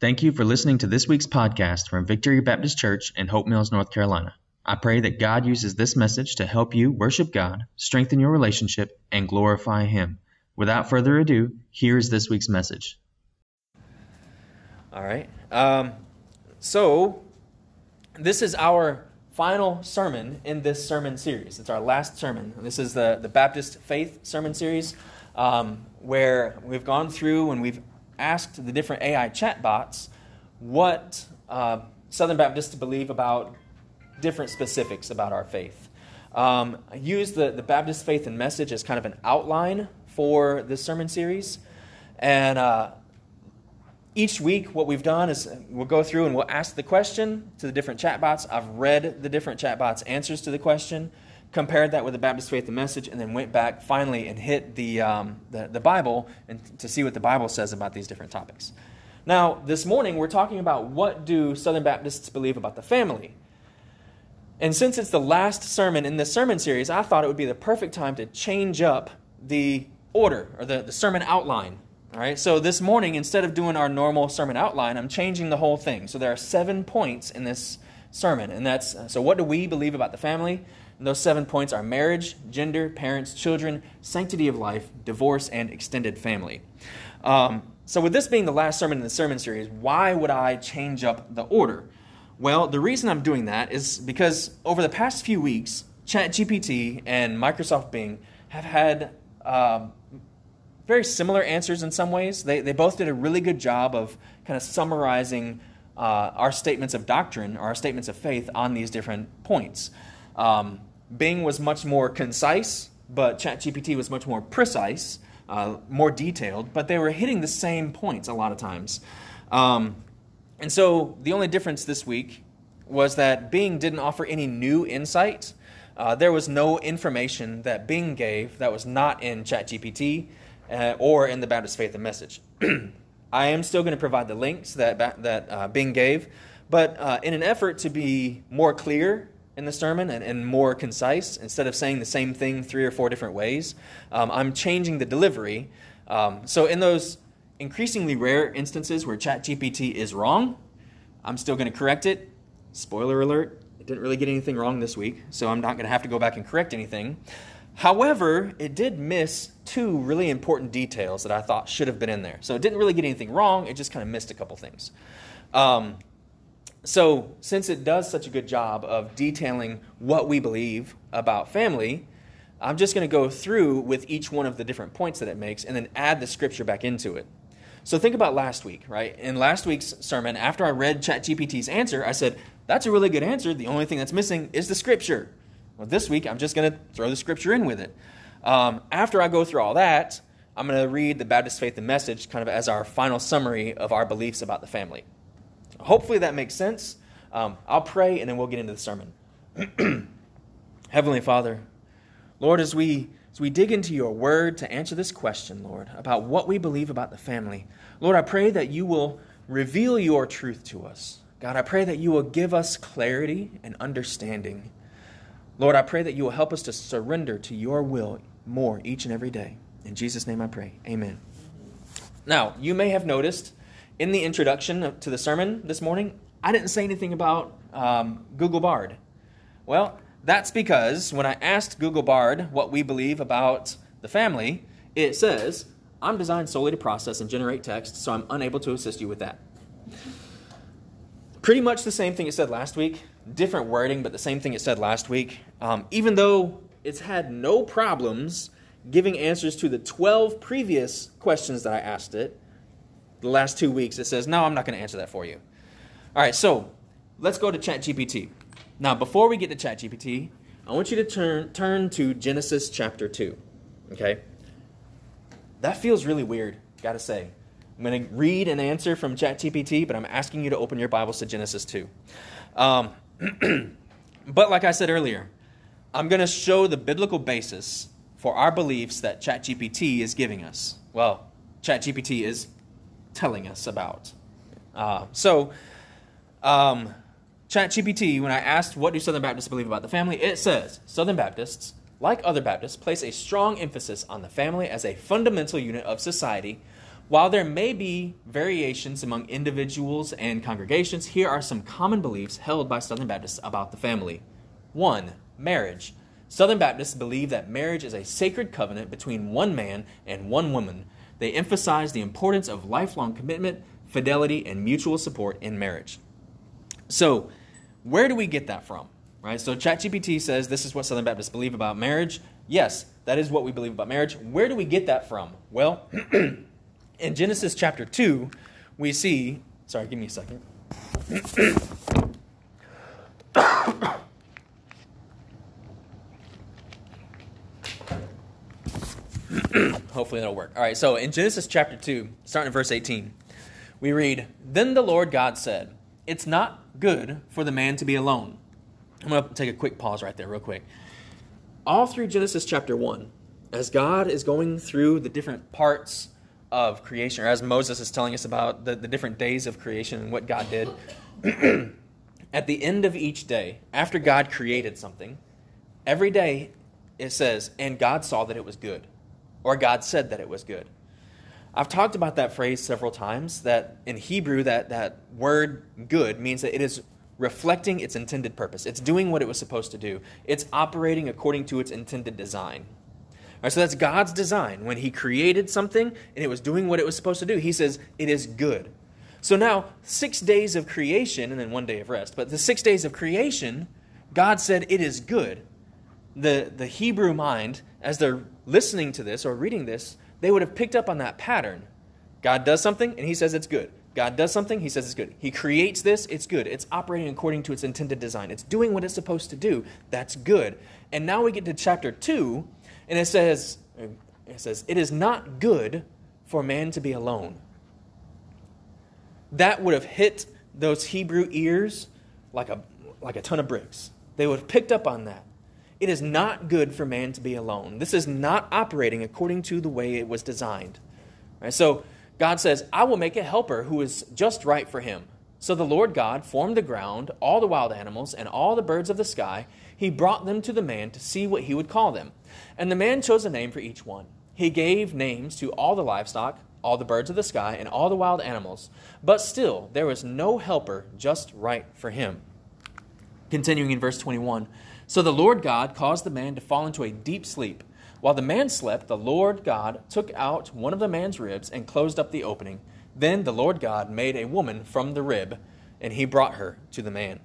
Thank you for listening to this week's podcast from Victory Baptist Church in Hope Mills, North Carolina. I pray that God uses this message to help you worship God, strengthen your relationship, and glorify Him. Without further ado, here is this week's message. All right. Um, so, this is our final sermon in this sermon series. It's our last sermon. This is the, the Baptist Faith sermon series, um, where we've gone through and we've asked the different AI chatbots what uh, Southern Baptists believe about different specifics about our faith. Um, I use the, the Baptist faith and message as kind of an outline for this sermon series. And uh, each week, what we've done is we'll go through and we'll ask the question to the different chatbots. I've read the different chatbots' answers to the question, compared that with the Baptist Faith and Message, and then went back finally and hit the, um, the, the Bible and to see what the Bible says about these different topics. Now, this morning, we're talking about what do Southern Baptists believe about the family. And since it's the last sermon in this sermon series, I thought it would be the perfect time to change up the order or the, the sermon outline all right, so this morning, instead of doing our normal sermon outline, I'm changing the whole thing. So there are seven points in this sermon, and that's so what do we believe about the family? And those seven points are marriage, gender, parents, children, sanctity of life, divorce, and extended family. Um, so, with this being the last sermon in the sermon series, why would I change up the order? Well, the reason I'm doing that is because over the past few weeks, ChatGPT and Microsoft Bing have had um, very similar answers in some ways. They, they both did a really good job of kind of summarizing uh, our statements of doctrine or our statements of faith on these different points. Um, Bing was much more concise, but ChatGPT was much more precise, uh, more detailed, but they were hitting the same points a lot of times. Um, and so the only difference this week was that Bing didn't offer any new insight. Uh, there was no information that Bing gave that was not in ChatGPT uh, or in the Baptist Faith and Message. I am still going to provide the links that, that uh, Bing gave, but uh, in an effort to be more clear in the sermon and, and, more concise, instead of saying the same thing three or four different ways, um, I'm changing the delivery. Um, so, in those increasingly rare instances where ChatGPT is wrong, I'm still going to correct it. Spoiler alert, it didn't really get anything wrong this week, so I'm not going to have to go back and correct anything. However, it did miss two really important details that I thought should have been in there. So it didn't really get anything wrong, it just kind of missed a couple things. Um, so, since it does such a good job of detailing what we believe about family, I'm just going to go through with each one of the different points that it makes and then add the scripture back into it. So, think about last week, right? In last week's sermon, after I read ChatGPT's answer, I said, That's a really good answer. The only thing that's missing is the scripture. Well, this week, I'm just going to throw the scripture in with it. Um, after I go through all that, I'm going to read the Baptist Faith and Message kind of as our final summary of our beliefs about the family. Hopefully that makes sense. Um, I'll pray and then we'll get into the sermon. Heavenly Father, Lord, as we as we dig into your word to answer this question, Lord, about what we believe about the family, Lord, I pray that you will reveal your truth to us. God, I pray that you will give us clarity and understanding. Lord, I pray that you will help us to surrender to your will more each and every day. In Jesus' name I pray. Amen. Now, you may have noticed in the introduction to the sermon this morning, I didn't say anything about um, Google Bard. Well, that's because when I asked Google Bard what we believe about the family, it says, I'm designed solely to process and generate text, so I'm unable to assist you with that. Pretty much the same thing it said last week different wording, but the same thing it said last week. Um, even though it's had no problems giving answers to the 12 previous questions that I asked it, the last two weeks, it says, no, I'm not going to answer that for you. All right, so let's go to ChatGPT. Now, before we get to ChatGPT, I want you to turn, turn to Genesis chapter 2. Okay? That feels really weird, gotta say. I'm to read an answer from ChatGPT, but I'm asking you to open your Bibles to Genesis 2. Um, but like I said earlier, I'm to show the biblical basis for our beliefs that ChatGPT is giving us. Well, ChatGPT is telling us about. Uh, so, um, ChatGPT, when I asked what do Southern Baptists believe about the family, it says Southern Baptists, like other Baptists, place a strong emphasis on the family as a fundamental unit of society, While there may be variations among individuals and congregations, here are some common beliefs held by Southern Baptists about the family. 1. Marriage. Southern Baptists believe that marriage is a sacred covenant between one man and one woman. They emphasize the importance of lifelong commitment, fidelity, and mutual support in marriage. So, where do we get that from? Right? So ChatGPT says this is what Southern Baptists believe about marriage. Yes, that is what we believe about marriage. Where do we get that from? Well, in Genesis chapter 2, we see, sorry, give me a second. Hopefully that'll work. All right, so in Genesis chapter 2, starting in verse 18, we read, Then the Lord God said, It's not good for the man to be alone. I'm going to take a quick pause right there, real quick. All through Genesis chapter 1, as God is going through the different parts of creation, or as Moses is telling us about the, the different days of creation and what God did, at the end of each day, after God created something, every day it says, and God saw that it was good, or God said that it was good. I've talked about that phrase several times that in Hebrew that, that word good means that it is reflecting its intended purpose. It's doing what it was supposed to do. It's operating according to its intended design. All right, so that's God's design. When He created something and it was doing what it was supposed to do, He says it is good. So now, six days of creation and then one day of rest, but the six days of creation, God said it is good. The, the Hebrew mind, as they're listening to this or reading this, they would have picked up on that pattern. God does something and He says it's good. God does something, he says it's good. He creates this, it's good. It's operating according to its intended design. It's doing what it's supposed to do. That's good. And now we get to chapter 2, and it says it says it is not good for man to be alone. That would have hit those Hebrew ears like a like a ton of bricks. They would have picked up on that. It is not good for man to be alone. This is not operating according to the way it was designed. Right? So God says, I will make a helper who is just right for him. So the Lord God formed the ground, all the wild animals, and all the birds of the sky. He brought them to the man to see what he would call them. And the man chose a name for each one. He gave names to all the livestock, all the birds of the sky, and all the wild animals. But still, there was no helper just right for him. Continuing in verse 21 So the Lord God caused the man to fall into a deep sleep. While the man slept, the Lord God took out one of the man's ribs and closed up the opening. Then the Lord God made a woman from the rib, and he brought her to the man.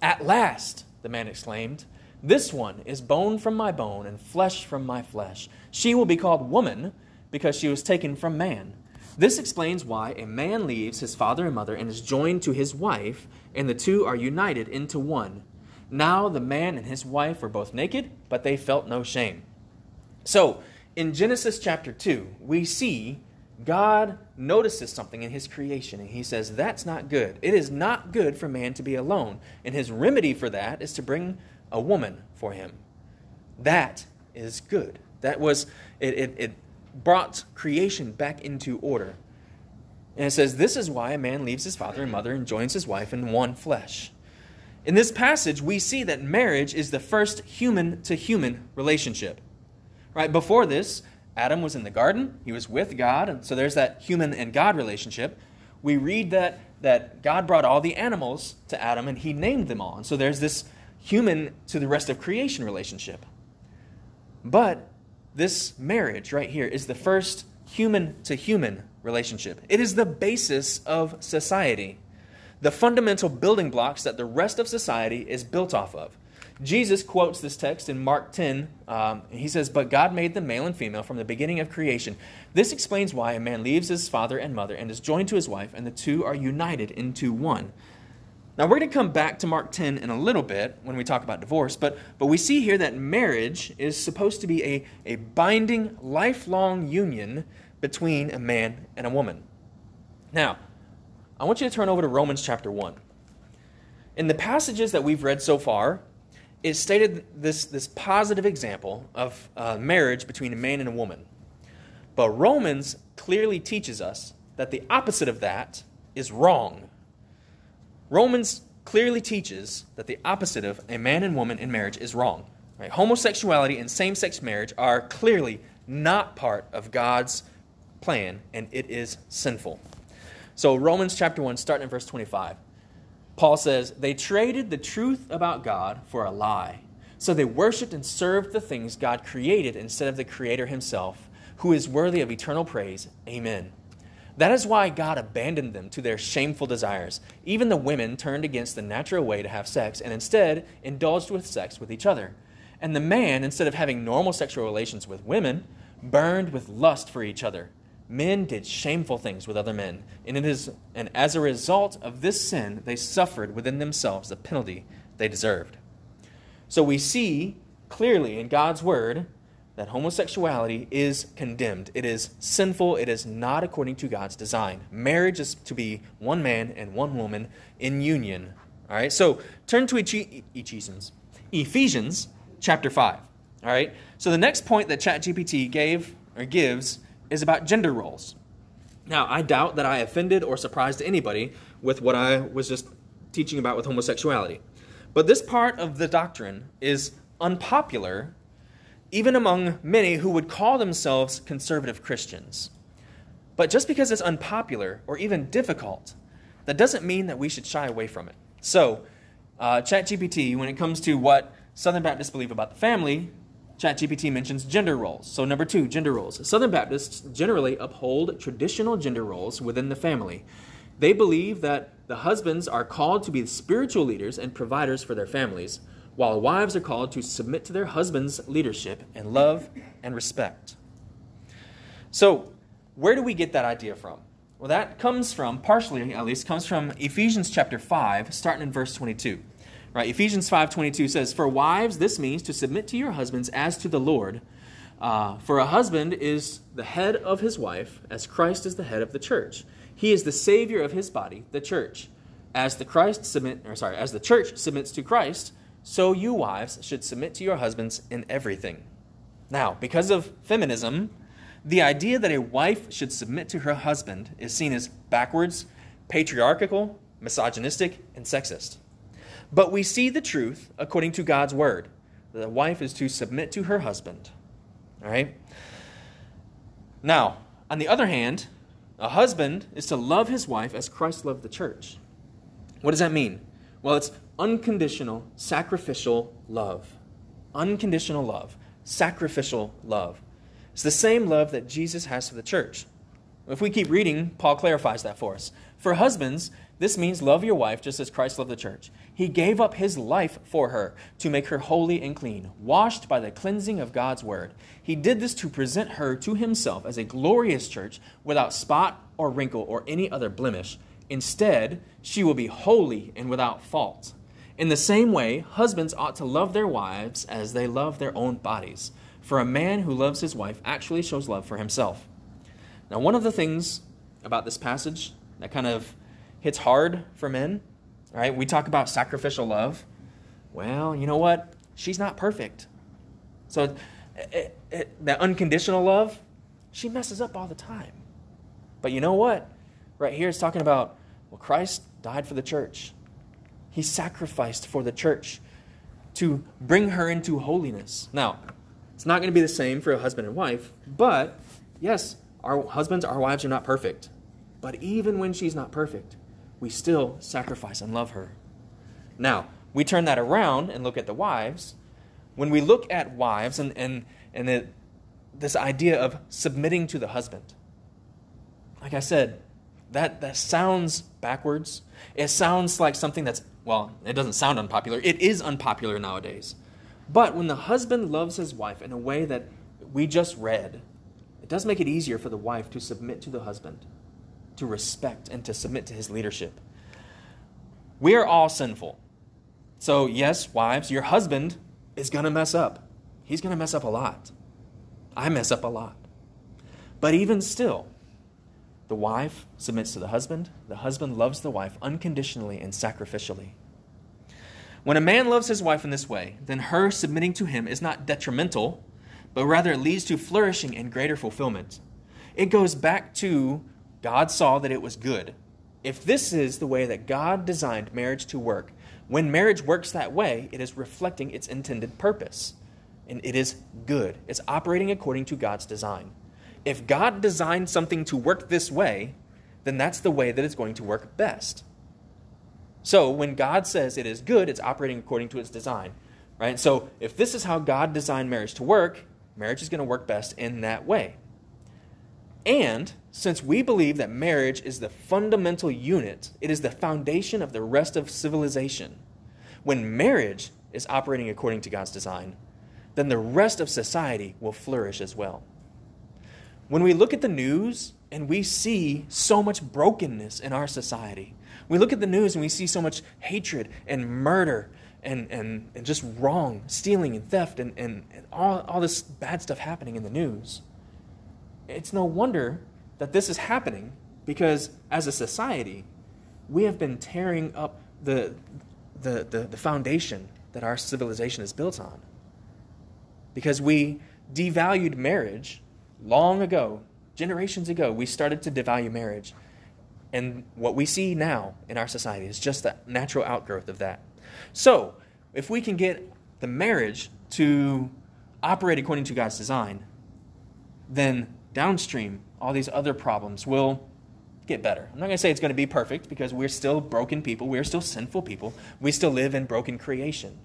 At last, the man exclaimed, This one is bone from my bone and flesh from my flesh. She will be called woman because she was taken from man. This explains why a man leaves his father and mother and is joined to his wife, and the two are united into one. Now the man and his wife were both naked, but they felt no shame. So, in Genesis chapter 2, we see God notices something in his creation and he says, That's not good. It is not good for man to be alone. And his remedy for that is to bring a woman for him. That is good. That was, it, it, it brought creation back into order. And it says, This is why a man leaves his father and mother and joins his wife in one flesh. In this passage, we see that marriage is the first human to human relationship. Right? Before this, Adam was in the garden, he was with God, and so there's that human and God relationship. We read that that God brought all the animals to Adam and he named them all. And so there's this human to the rest of creation relationship. But this marriage right here is the first human to human relationship. It is the basis of society, the fundamental building blocks that the rest of society is built off of. Jesus quotes this text in Mark 10. Um, he says, But God made them male and female from the beginning of creation. This explains why a man leaves his father and mother and is joined to his wife, and the two are united into one. Now, we're going to come back to Mark 10 in a little bit when we talk about divorce, but, but we see here that marriage is supposed to be a, a binding, lifelong union between a man and a woman. Now, I want you to turn over to Romans chapter 1. In the passages that we've read so far, it stated this, this positive example of uh, marriage between a man and a woman. But Romans clearly teaches us that the opposite of that is wrong. Romans clearly teaches that the opposite of a man and woman in marriage is wrong. Right? Homosexuality and same sex marriage are clearly not part of God's plan, and it is sinful. So, Romans chapter 1, starting in verse 25, Paul says, They traded the truth about God for a lie. So they worshiped and served the things God created instead of the Creator Himself, who is worthy of eternal praise. Amen. That is why God abandoned them to their shameful desires. Even the women turned against the natural way to have sex and instead indulged with sex with each other. And the man, instead of having normal sexual relations with women, burned with lust for each other. Men did shameful things with other men, and it is and as a result of this sin they suffered within themselves the penalty they deserved. So we see clearly in God's word that homosexuality is condemned. It is sinful. It is not according to God's design. Marriage is to be one man and one woman in union. All right. So turn to Ephesians, Ephesians chapter five. All right. So the next point that ChatGPT gave or gives is about gender roles. Now, I doubt that I offended or surprised anybody with what I was just teaching about with homosexuality. But this part of the doctrine is unpopular even among many who would call themselves conservative Christians. But just because it's unpopular or even difficult, that doesn't mean that we should shy away from it. So, uh, ChatGPT, when it comes to what Southern Baptists believe about the family, ChatGPT mentions gender roles. So, number two, gender roles. Southern Baptists generally uphold traditional gender roles within the family. They believe that the husbands are called to be spiritual leaders and providers for their families, while wives are called to submit to their husband's leadership and love and respect. So, where do we get that idea from? Well, that comes from, partially at least, comes from Ephesians chapter 5, starting in verse 22. Right, Ephesians 5:22 says, "For wives, this means to submit to your husbands as to the Lord. Uh, for a husband is the head of his wife, as Christ is the head of the church. He is the savior of his body, the church. As the Christ submit, or sorry, as the church submits to Christ, so you wives should submit to your husbands in everything." Now, because of feminism, the idea that a wife should submit to her husband is seen as backwards, patriarchal, misogynistic, and sexist. But we see the truth according to God's word. The wife is to submit to her husband. All right? Now, on the other hand, a husband is to love his wife as Christ loved the church. What does that mean? Well, it's unconditional, sacrificial love. Unconditional love, sacrificial love. It's the same love that Jesus has for the church. If we keep reading, Paul clarifies that for us. For husbands, this means love your wife just as Christ loved the church. He gave up his life for her to make her holy and clean, washed by the cleansing of God's word. He did this to present her to himself as a glorious church without spot or wrinkle or any other blemish. Instead, she will be holy and without fault. In the same way, husbands ought to love their wives as they love their own bodies. For a man who loves his wife actually shows love for himself. Now, one of the things about this passage that kind of hits hard for men, right? We talk about sacrificial love. Well, you know what? She's not perfect. So it, it, that unconditional love, she messes up all the time. But you know what? Right here it's talking about, well, Christ died for the church. He sacrificed for the church to bring her into holiness. Now, it's not going to be the same for a husband and wife, but yes, our husbands, our wives are not perfect. But even when she's not perfect, we still sacrifice and love her. Now, we turn that around and look at the wives. When we look at wives and, and, and it, this idea of submitting to the husband, like I said, that, that sounds backwards. It sounds like something that's, well, it doesn't sound unpopular. It is unpopular nowadays. But when the husband loves his wife in a way that we just read, it does make it easier for the wife to submit to the husband to respect and to submit to his leadership. We are all sinful. So, yes, wives, your husband is going to mess up. He's going to mess up a lot. I mess up a lot. But even still, the wife submits to the husband. The husband loves the wife unconditionally and sacrificially. When a man loves his wife in this way, then her submitting to him is not detrimental, but rather leads to flourishing and greater fulfillment. It goes back to God saw that it was good. If this is the way that God designed marriage to work, when marriage works that way, it is reflecting its intended purpose. And it is good. It's operating according to God's design. If God designed something to work this way, then that's the way that it's going to work best. So when God says it is good, it's operating according to its design. Right? So if this is how God designed marriage to work, marriage is going to work best in that way. And since we believe that marriage is the fundamental unit, it is the foundation of the rest of civilization. When marriage is operating according to God's design, then the rest of society will flourish as well. When we look at the news and we see so much brokenness in our society, we look at the news and we see so much hatred and murder and, and, and just wrong, stealing and theft and, and, and all, all this bad stuff happening in the news. It's no wonder that this is happening because as a society, we have been tearing up the, the, the, the foundation that our civilization is built on. Because we devalued marriage long ago, generations ago, we started to devalue marriage. And what we see now in our society is just the natural outgrowth of that. So, if we can get the marriage to operate according to God's design, then downstream, all these other problems will get better. I'm not going to say it's going to be perfect because we're still broken people, we're still sinful people, we still live in broken creation.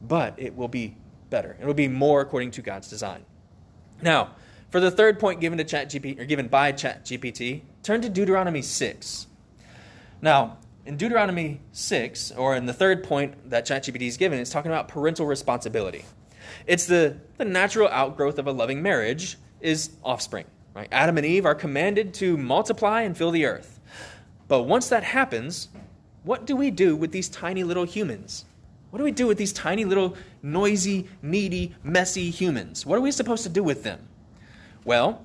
But it will be better. It will be more according to God's design. Now, for the third point given to ChatGPT or given by ChatGPT, turn to Deuteronomy 6. Now, in Deuteronomy 6, or in the third point that ChatGPT is given, it's talking about parental responsibility. It's the, the natural outgrowth of a loving marriage is offspring. Right? Adam and Eve are commanded to multiply and fill the earth. But once that happens, what do we do with these tiny little humans? What do we do with these tiny little noisy, needy, messy humans? What are we supposed to do with them? Well,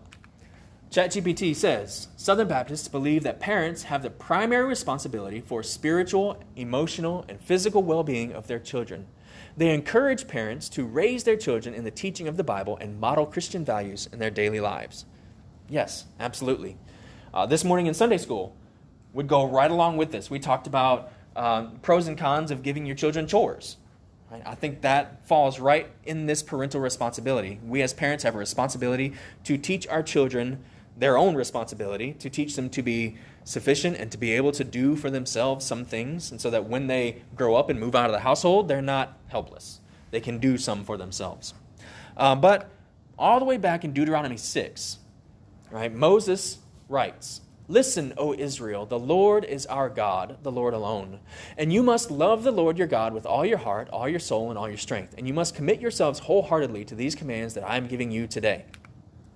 ChatGPT says Southern Baptists believe that parents have the primary responsibility for spiritual, emotional, and physical well being of their children. They encourage parents to raise their children in the teaching of the Bible and model Christian values in their daily lives. Yes, absolutely. Uh, this morning in Sunday school would go right along with this. We talked about uh, pros and cons of giving your children chores. Right? I think that falls right in this parental responsibility. We as parents have a responsibility to teach our children their own responsibility, to teach them to be sufficient and to be able to do for themselves some things, and so that when they grow up and move out of the household, they're not helpless. They can do some for themselves. Uh, but all the way back in Deuteronomy 6, right, Moses writes, Listen, O Israel, the Lord is our God, the Lord alone. And you must love the Lord your God with all your heart, all your soul, and all your strength. And you must commit yourselves wholeheartedly to these commands that I am giving you today.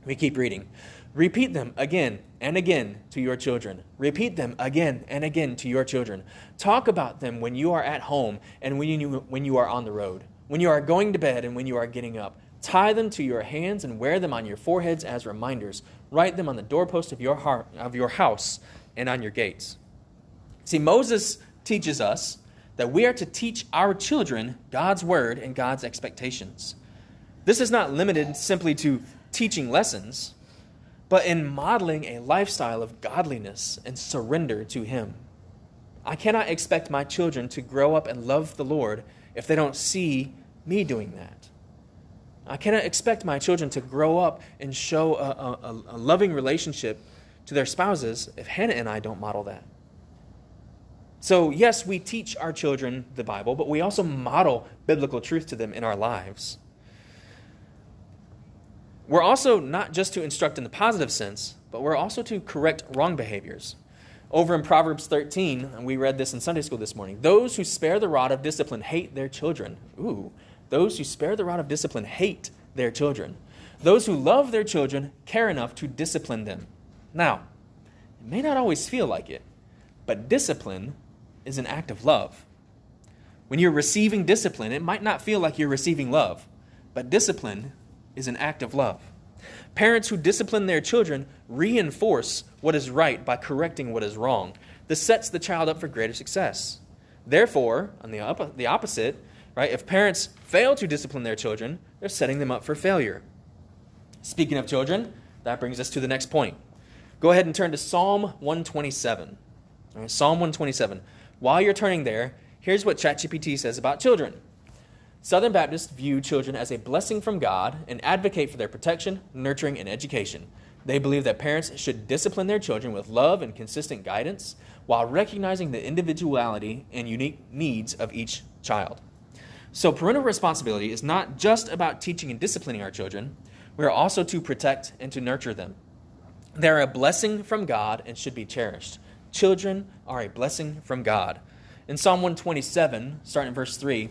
We keep reading. Repeat them again and again to your children. Repeat them again and again to your children. Talk about them when you are at home and when you, when you are on the road, when you are going to bed and when you are getting up. Tie them to your hands and wear them on your foreheads as reminders. Write them on the doorpost of your, heart, of your house and on your gates. See, Moses teaches us that we are to teach our children God's word and God's expectations. This is not limited simply to teaching lessons but in modeling a lifestyle of godliness and surrender to Him. I cannot expect my children to grow up and love the Lord if they don't see me doing that. I cannot expect my children to grow up and show a, a, a loving relationship to their spouses if Hannah and I don't model that. So, yes, we teach our children the Bible, but we also model biblical truth to them in our lives. We're also not just to instruct in the positive sense, but we're also to correct wrong behaviors. Over in Proverbs 13, and we read this in Sunday school this morning those who spare the rod of discipline hate their children. Ooh, those who spare the rod of discipline hate their children. Those who love their children care enough to discipline them. Now, it may not always feel like it, but discipline is an act of love. When you're receiving discipline, it might not feel like you're receiving love, but discipline is an act of love. Parents who discipline their children reinforce what is right by correcting what is wrong. This sets the child up for greater success. Therefore, on the, op- the opposite, right, if parents fail to discipline their children, they're setting them up for failure. Speaking of children, that brings us to the next point. Go ahead and turn to Psalm 127. Right, Psalm 127. While you're turning there, here's what ChatGPT says about children. Southern Baptists view children as a blessing from God and advocate for their protection, nurturing, and education. They believe that parents should discipline their children with love and consistent guidance while recognizing the individuality and unique needs of each child. So, parental responsibility is not just about teaching and disciplining our children, we are also to protect and to nurture them. They are a blessing from God and should be cherished. Children are a blessing from God. In Psalm 127, starting in verse 3,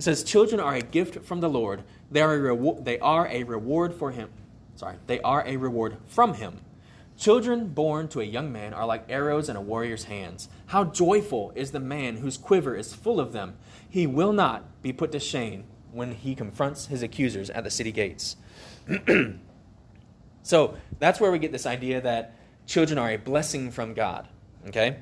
it says, Children are a gift from the Lord. They are a, rewo- they are a reward for him. Sorry, they are a reward from him. Children born to a young man are like arrows in a warrior's hands. How joyful is the man whose quiver is full of them. He will not be put to shame when he confronts his accusers at the city gates. so that's where we get this idea that children are a blessing from God. Okay?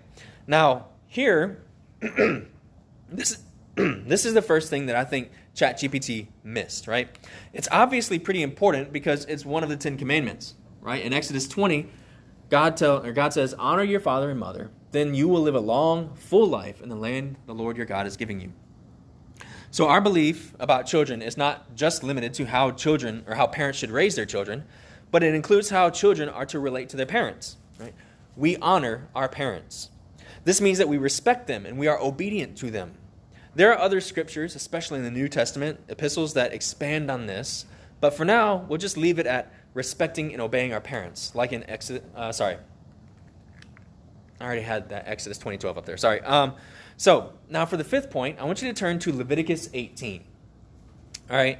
Now, here, this, this is the first thing that I think ChatGPT missed, right? It's obviously pretty important because it's one of the Ten Commandments, right? In Exodus 20, God, tell, or God says, Honor your father and mother, then you will live a long, full life in the land the Lord your God is giving you. So, our belief about children is not just limited to how children or how parents should raise their children, but it includes how children are to relate to their parents. Right? We honor our parents. This means that we respect them and we are obedient to them. There are other scriptures, especially in the New Testament, epistles that expand on this, but for now, we'll just leave it at respecting and obeying our parents, like in Exodus. Uh, sorry, I already had that Exodus 2012 up there. Sorry. Um, so now for the fifth point, I want you to turn to Leviticus 18. All right.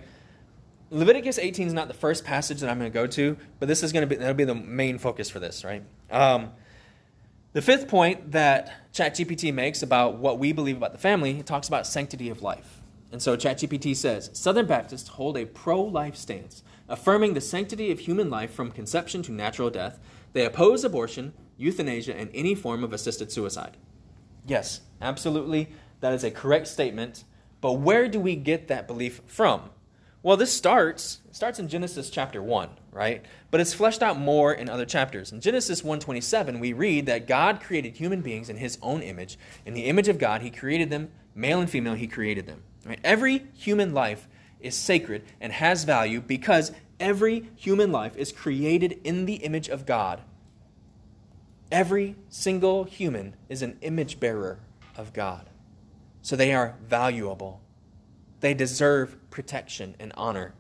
Leviticus 18 is not the first passage that I'm going to go to, but this is going to be that'll be the main focus for this, right? Um, the fifth point that ChatGPT makes about what we believe about the family, it talks about sanctity of life. And so ChatGPT says Southern Baptists hold a pro life stance, affirming the sanctity of human life from conception to natural death. They oppose abortion, euthanasia, and any form of assisted suicide. Yes, absolutely, that is a correct statement. But where do we get that belief from? Well, this starts starts in Genesis chapter 1, right? But it's fleshed out more in other chapters. In Genesis 1:27, we read that God created human beings in his own image. In the image of God, he created them, male and female, he created them. Right? Every human life is sacred and has value because every human life is created in the image of God. Every single human is an image bearer of God. So they are valuable. They deserve protection and honor.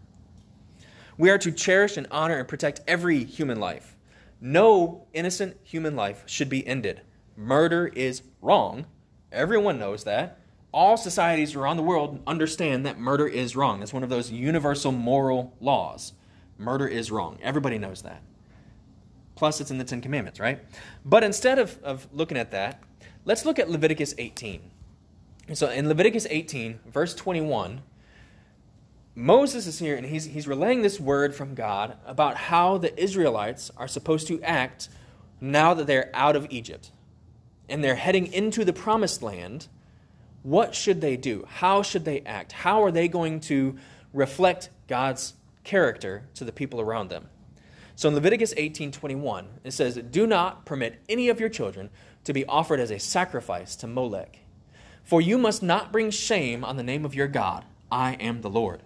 We are to cherish and honor and protect every human life. No innocent human life should be ended. Murder is wrong. Everyone knows that. All societies around the world understand that murder is wrong. That's one of those universal moral laws. Murder is wrong. Everybody knows that. Plus, it's in the Ten Commandments, right? But instead of, of looking at that, let's look at Leviticus 18. So in Leviticus 18, verse 21, Moses is here and he's, he's relaying this word from God about how the Israelites are supposed to act now that they're out of Egypt and they're heading into the promised land. What should they do? How should they act? How are they going to reflect God's character to the people around them? So in Leviticus 18:21, it says, "Do not permit any of your children to be offered as a sacrifice to Molech, for you must not bring shame on the name of your God. I am the Lord."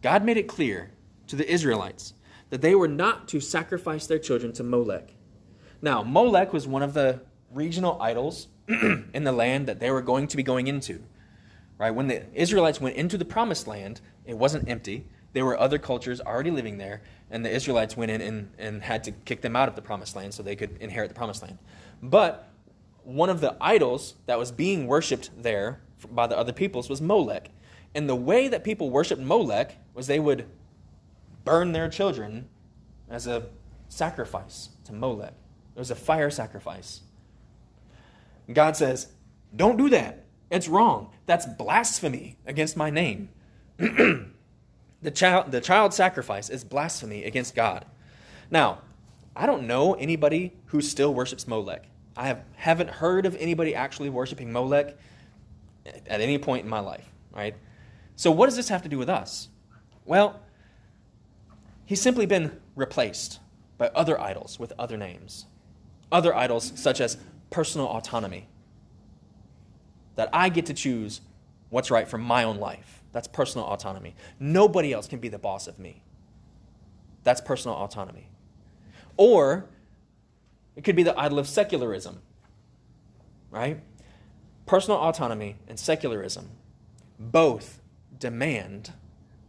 God made it clear to the Israelites that they were not to sacrifice their children to Molech. Now, Molech was one of the regional idols in the land that they were going to be going into. Right? When the Israelites went into the promised land, it wasn't empty. There were other cultures already living there, and the Israelites went in and, and had to kick them out of the promised land so they could inherit the promised land. But one of the idols that was being worshipped there by the other peoples was Molech. And the way that people worshiped Molech was they would burn their children as a sacrifice to Molech. It was a fire sacrifice. God says, Don't do that. It's wrong. That's blasphemy against my name. the, child, the child sacrifice is blasphemy against God. Now, I don't know anybody who still worships Molech. I have, haven't heard of anybody actually worshiping Molech at any point in my life, right? So, what does this have to do with us? Well, he's simply been replaced by other idols with other names. Other idols, such as personal autonomy, that I get to choose what's right for my own life. That's personal autonomy. Nobody else can be the boss of me. That's personal autonomy. Or it could be the idol of secularism, right? Personal autonomy and secularism both demand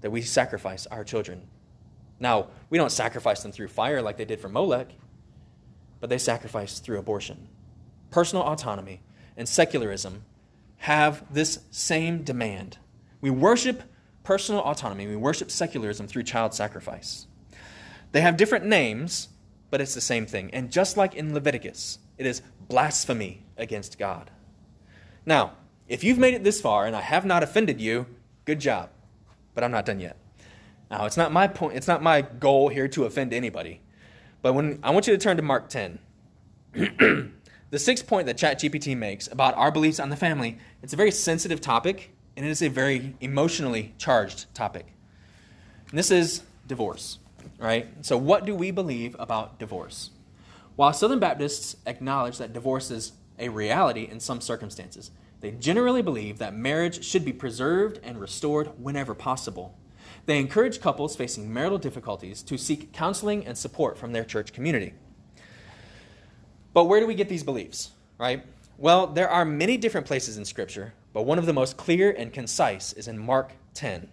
that we sacrifice our children. Now, we don't sacrifice them through fire like they did for Molech, but they sacrifice through abortion. Personal autonomy and secularism have this same demand. We worship personal autonomy, we worship secularism through child sacrifice. They have different names, but it's the same thing. And just like in Leviticus, it is blasphemy against God. Now, if you've made it this far and I have not offended you, good job. But I'm not done yet. Now, it's not my point, it's not my goal here to offend anybody. But when I want you to turn to Mark 10. the sixth point that ChatGPT makes about our beliefs on the family, it's a very sensitive topic and it is a very emotionally charged topic. And this is divorce right? So, what do we believe about divorce? While Southern Baptists acknowledge that divorce is a reality in some circumstances, they generally believe that marriage should be preserved and restored whenever possible. They encourage couples facing marital difficulties to seek counseling and support from their church community. But where do we get these beliefs, right? Well, there are many different places in Scripture, but one of the most clear and concise is in Mark 10.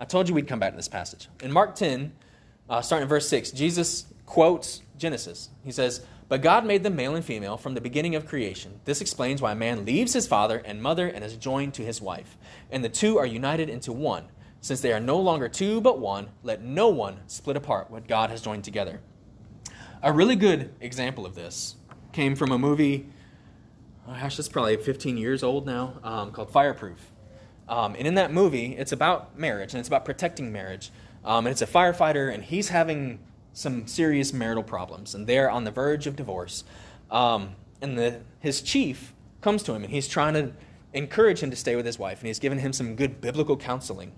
I told you we'd come back to this passage. In Mark 10, uh, starting in verse 6, Jesus quotes Genesis. He says, But God made them male and female from the beginning of creation. This explains why a man leaves his father and mother and is joined to his wife. And the two are united into one. Since they are no longer two but one, let no one split apart what God has joined together. A really good example of this came from a movie, oh gosh, it's probably 15 years old now, um, called Fireproof. Um, and in that movie, it's about marriage and it's about protecting marriage. Um, and it's a firefighter, and he's having some serious marital problems, and they're on the verge of divorce. Um, and the, his chief comes to him, and he's trying to encourage him to stay with his wife, and he's given him some good biblical counseling.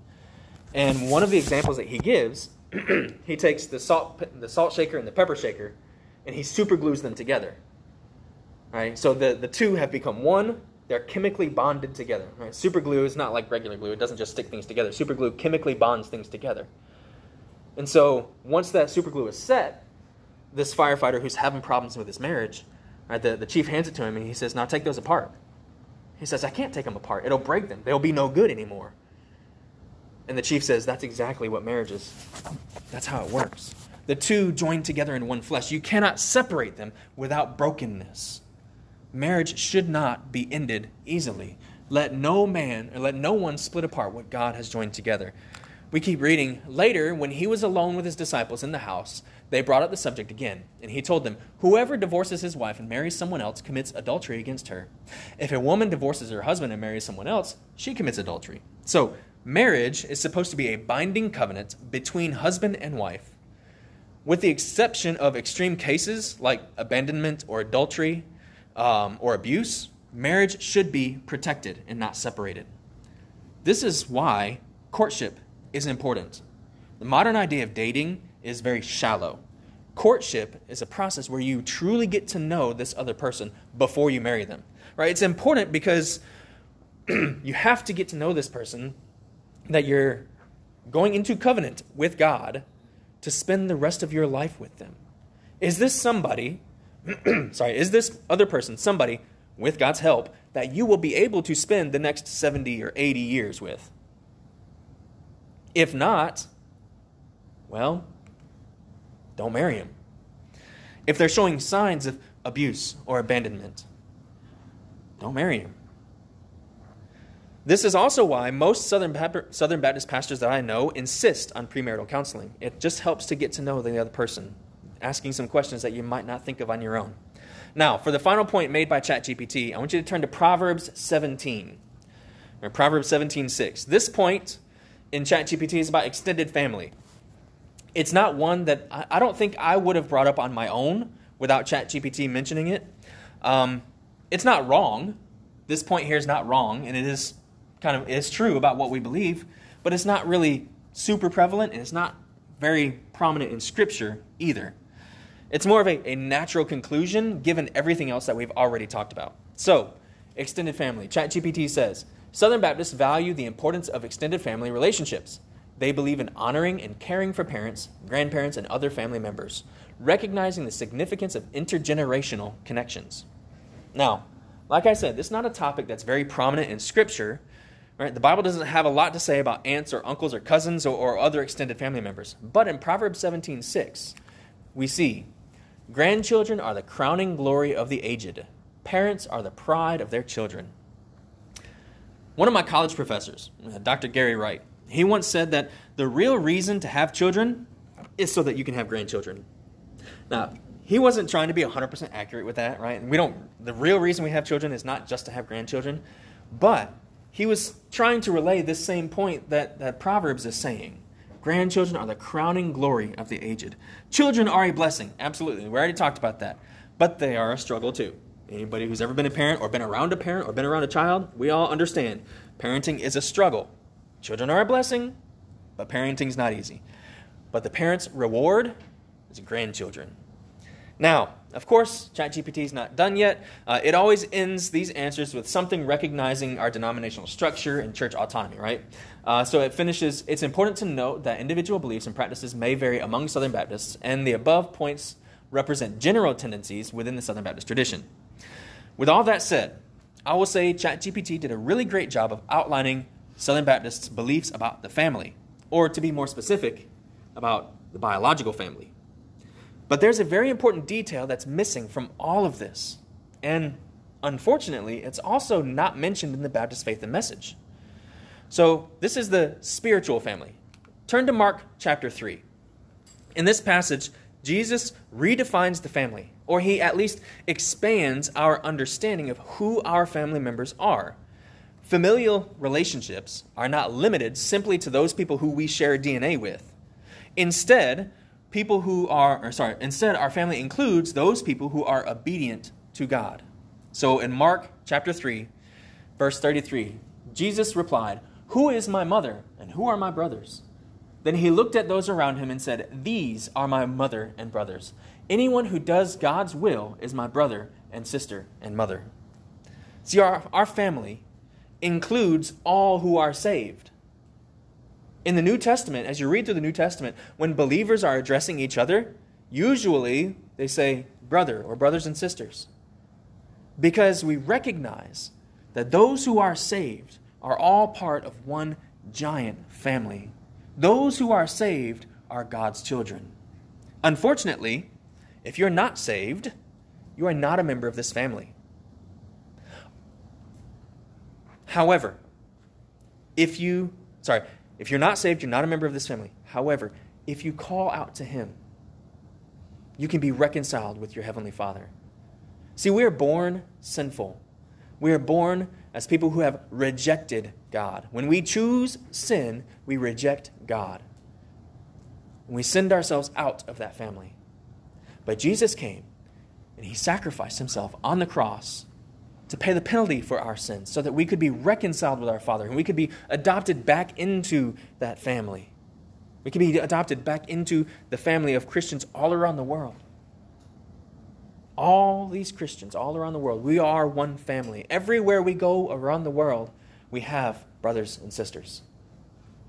And one of the examples that he gives, he takes the salt, the salt shaker and the pepper shaker, and he super glues them together. Right? So the, the two have become one. They're chemically bonded together. Right? Super glue is not like regular glue. It doesn't just stick things together. Super glue chemically bonds things together. And so once that super glue is set, this firefighter who's having problems with his marriage, right, the, the chief hands it to him and he says, Now take those apart. He says, I can't take them apart. It'll break them. They'll be no good anymore. And the chief says, That's exactly what marriage is. That's how it works. The two joined together in one flesh. You cannot separate them without brokenness. Marriage should not be ended easily. Let no man or let no one split apart what God has joined together. We keep reading. Later, when he was alone with his disciples in the house, they brought up the subject again, and he told them, Whoever divorces his wife and marries someone else commits adultery against her. If a woman divorces her husband and marries someone else, she commits adultery. So, marriage is supposed to be a binding covenant between husband and wife. With the exception of extreme cases like abandonment or adultery um, or abuse, marriage should be protected and not separated. This is why courtship is important. The modern idea of dating is very shallow. Courtship is a process where you truly get to know this other person before you marry them. Right? It's important because you have to get to know this person that you're going into covenant with God to spend the rest of your life with them. Is this somebody, sorry, is this other person somebody with God's help that you will be able to spend the next 70 or 80 years with? If not, well, don't marry him. If they're showing signs of abuse or abandonment, don't marry him. This is also why most Southern, Southern Baptist pastors that I know insist on premarital counseling. It just helps to get to know the other person, asking some questions that you might not think of on your own. Now, for the final point made by ChatGPT, I want you to turn to Proverbs 17, or Proverbs 17:6. This point in ChatGPT is about extended family. It's not one that I, I don't think I would have brought up on my own without ChatGPT mentioning it. Um, it's not wrong. This point here is not wrong, and it is kind of it's true about what we believe, but it's not really super prevalent, and it's not very prominent in Scripture either. It's more of a, a natural conclusion given everything else that we've already talked about. So, extended family. ChatGPT says Southern Baptists value the importance of extended family relationships. They believe in honoring and caring for parents, grandparents, and other family members, recognizing the significance of intergenerational connections. Now, like I said, this is not a topic that's very prominent in Scripture. Right? The Bible doesn't have a lot to say about aunts or uncles or cousins or, or other extended family members. But in Proverbs 17:6, we see, "Grandchildren are the crowning glory of the aged. Parents are the pride of their children." One of my college professors, uh, Dr. Gary Wright, he once said that the real reason to have children is so that you can have grandchildren. Now, he wasn't trying to be 100% accurate with that, right? And we don't the real reason we have children is not just to have grandchildren, but he was trying to relay this same point that, that Proverbs is saying. Grandchildren are the crowning glory of the aged. Children are a blessing, absolutely. We already talked about that. But they are a struggle too. Anybody who's ever been a parent or been around a parent or been around a child, we all understand parenting is a struggle. Children are a blessing, but parenting's not easy. But the parent's reward is grandchildren. Now, of course, ChatGPT is not done yet. Uh, it always ends these answers with something recognizing our denominational structure and church autonomy, right? Uh, so it finishes It's important to note that individual beliefs and practices may vary among Southern Baptists, and the above points represent general tendencies within the Southern Baptist tradition. With all that said, I will say ChatGPT did a really great job of outlining Southern Baptists' beliefs about the family, or to be more specific, about the biological family. But there's a very important detail that's missing from all of this. And unfortunately, it's also not mentioned in the Baptist faith and message. So, this is the spiritual family. Turn to Mark chapter 3. In this passage, Jesus redefines the family, or he at least expands our understanding of who our family members are. Familial relationships are not limited simply to those people who we share DNA with. Instead, people who are, or sorry, instead, our family includes those people who are obedient to God. So in Mark chapter 3, verse 33, Jesus replied, Who is my mother and who are my brothers? Then he looked at those around him and said, These are my mother and brothers. Anyone who does God's will is my brother and sister and mother. See, our, our family includes all who are saved. In the New Testament, as you read through the New Testament, when believers are addressing each other, usually they say brother or brothers and sisters. Because we recognize that those who are saved are all part of one giant family. Those who are saved are God's children. Unfortunately, if you're not saved, you are not a member of this family. However, if you, sorry, if you're not saved, you're not a member of this family. However, if you call out to Him, you can be reconciled with your Heavenly Father. See, we are born sinful. We are born as people who have rejected God. When we choose sin, we reject God. We send ourselves out of that family. But Jesus came and He sacrificed Himself on the cross to pay the penalty for our sins so that we could be reconciled with our Father and we could be adopted back into that family. We could be adopted back into the family of Christians all around the world. All these Christians all around the world, we are one family. Everywhere we go around the world, we have brothers and sisters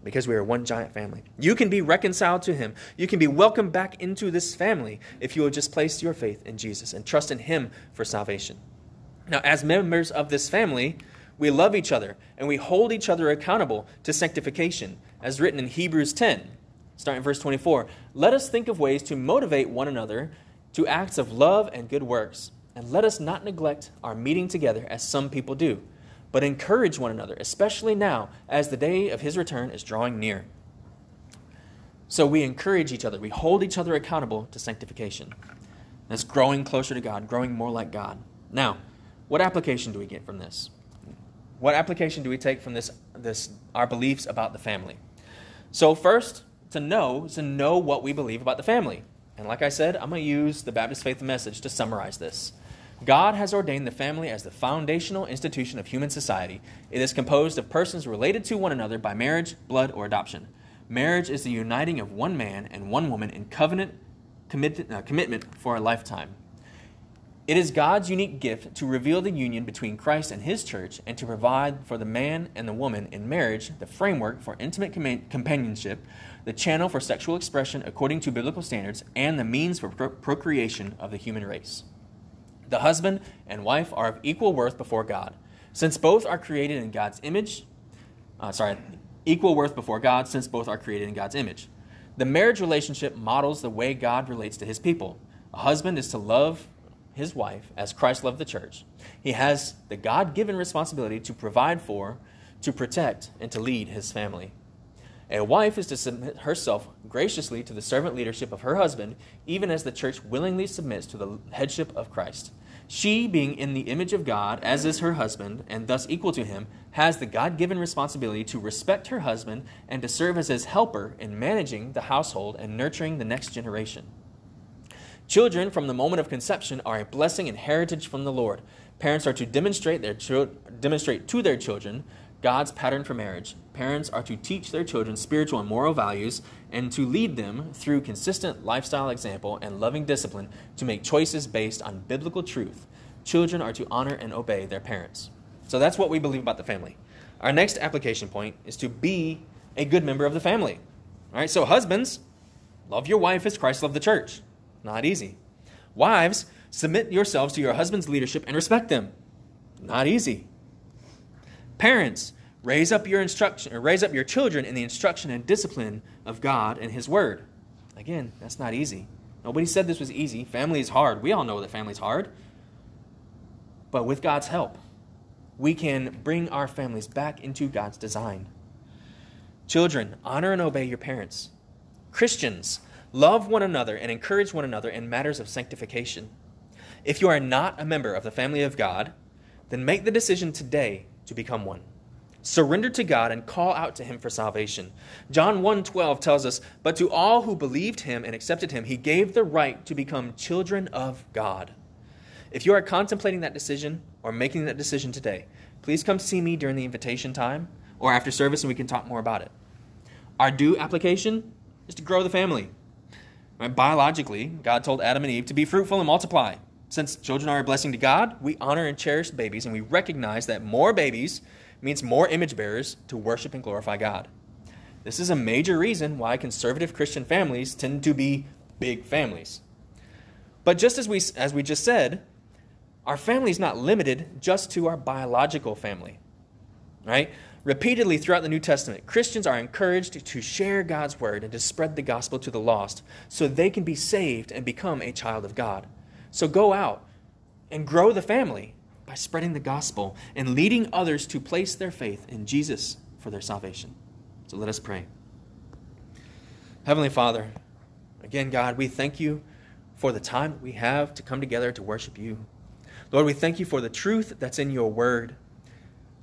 because we are one giant family. You can be reconciled to Him. You can be welcomed back into this family if you will just place your faith in Jesus and trust in Him for salvation. Now, as members of this family, we love each other and we hold each other accountable to sanctification, as written in Hebrews 10, starting verse 24. Let us think of ways to motivate one another to acts of love and good works, and let us not neglect our meeting together as some people do, but encourage one another, especially now as the day of his return is drawing near. So we encourage each other, we hold each other accountable to sanctification. That's growing closer to God, growing more like God. Now, what application do we get from this? What application do we take from this, this our beliefs about the family? So first, to know to know what we believe about the family. And like I said, I'm going to use the Baptist Faith Message to summarize this. God has ordained the family as the foundational institution of human society. It is composed of persons related to one another by marriage, blood, or adoption. Marriage is the uniting of one man and one woman in covenant commit, uh, commitment for a lifetime. It is God's unique gift to reveal the union between Christ and his church and to provide for the man and the woman in marriage the framework for intimate companionship, the channel for sexual expression according to biblical standards, and the means for pro- procreation of the human race. The husband and wife are of equal worth before God, since both are created in God's image. Uh, sorry, equal worth before God, since both are created in God's image. The marriage relationship models the way God relates to his people. A husband is to love his wife as Christ loved the church. He has the God given responsibility to provide for, to protect, and to lead his family. A wife is to submit herself graciously to the servant leadership of her husband, even as the church willingly submits to the headship of Christ. She, being in the image of God, as is her husband, and thus equal to him, has the God given responsibility to respect her husband and to serve as his helper in managing the household and nurturing the next generation. Children, from the moment of conception, are a blessing and heritage from the Lord. Parents are to demonstrate, their demonstrate to their children God's pattern for marriage. Parents are to teach their children spiritual and moral values and to lead them through consistent lifestyle example and loving discipline to make choices based on biblical truth. Children are to honor and obey their parents. So that's what we believe about the family. Our next application point is to be a good member of the family. All right, so husbands, love your wife as Christ loved the church. Not easy. Wives, submit yourselves to your husband's leadership and respect them. Not easy. Parents, raise up your instruction or raise up your children in the instruction and discipline of God and his word. Again, that's not easy. Nobody said this was easy. Family is hard. We all know that family's hard. But with God's help, we can bring our families back into God's design. Children, honor and obey your parents. Christians, Love one another and encourage one another in matters of sanctification. If you are not a member of the family of God, then make the decision today to become one. Surrender to God and call out to him for salvation. John 1:12 tells us, "But to all who believed him and accepted him, he gave the right to become children of God." If you are contemplating that decision or making that decision today, please come see me during the invitation time or after service and we can talk more about it. Our due application is to grow the family. Biologically, God told Adam and Eve to be fruitful and multiply. Since children are a blessing to God, we honor and cherish babies, and we recognize that more babies means more image bearers to worship and glorify God. This is a major reason why conservative Christian families tend to be big families. But just as we, as we just said, our family is not limited just to our biological family. Right? Repeatedly throughout the New Testament, Christians are encouraged to share God's word and to spread the gospel to the lost so they can be saved and become a child of God. So go out and grow the family by spreading the gospel and leading others to place their faith in Jesus for their salvation. So let us pray. Heavenly Father, again, God, we thank you for the time that we have to come together to worship you. Lord, we thank you for the truth that's in your word.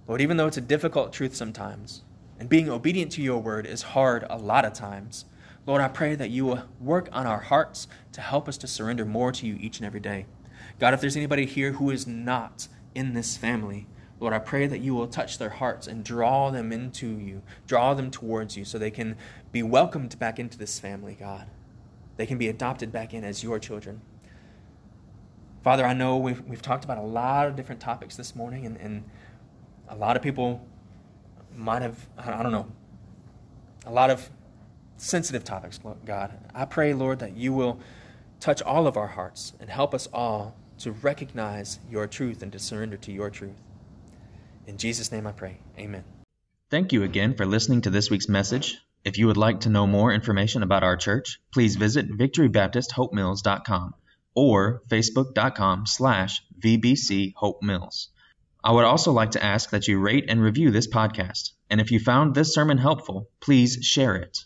Lord, even though it's a difficult truth sometimes, and being obedient to your word is hard a lot of times, Lord, I pray that you will work on our hearts to help us to surrender more to you each and every day. God, if there's anybody here who is not in this family, Lord, I pray that you will touch their hearts and draw them into you, draw them towards you so they can be welcomed back into this family, God. They can be adopted back in as your children. Father, I know we've, we've talked about a lot of different topics this morning, and, and a lot of people might have, I don't know, a lot of sensitive topics, God. I pray, Lord, that you will touch all of our hearts and help us all to recognize your truth and to surrender to your truth. In Jesus' name I pray. Amen. Thank you again for listening to this week's message. If you would like to know more information about our church, please visit victorybaptisthopemills.com or facebook.com slash vbchopemills. I would also like to ask that you rate and review this podcast. And if you found this sermon helpful, please share it.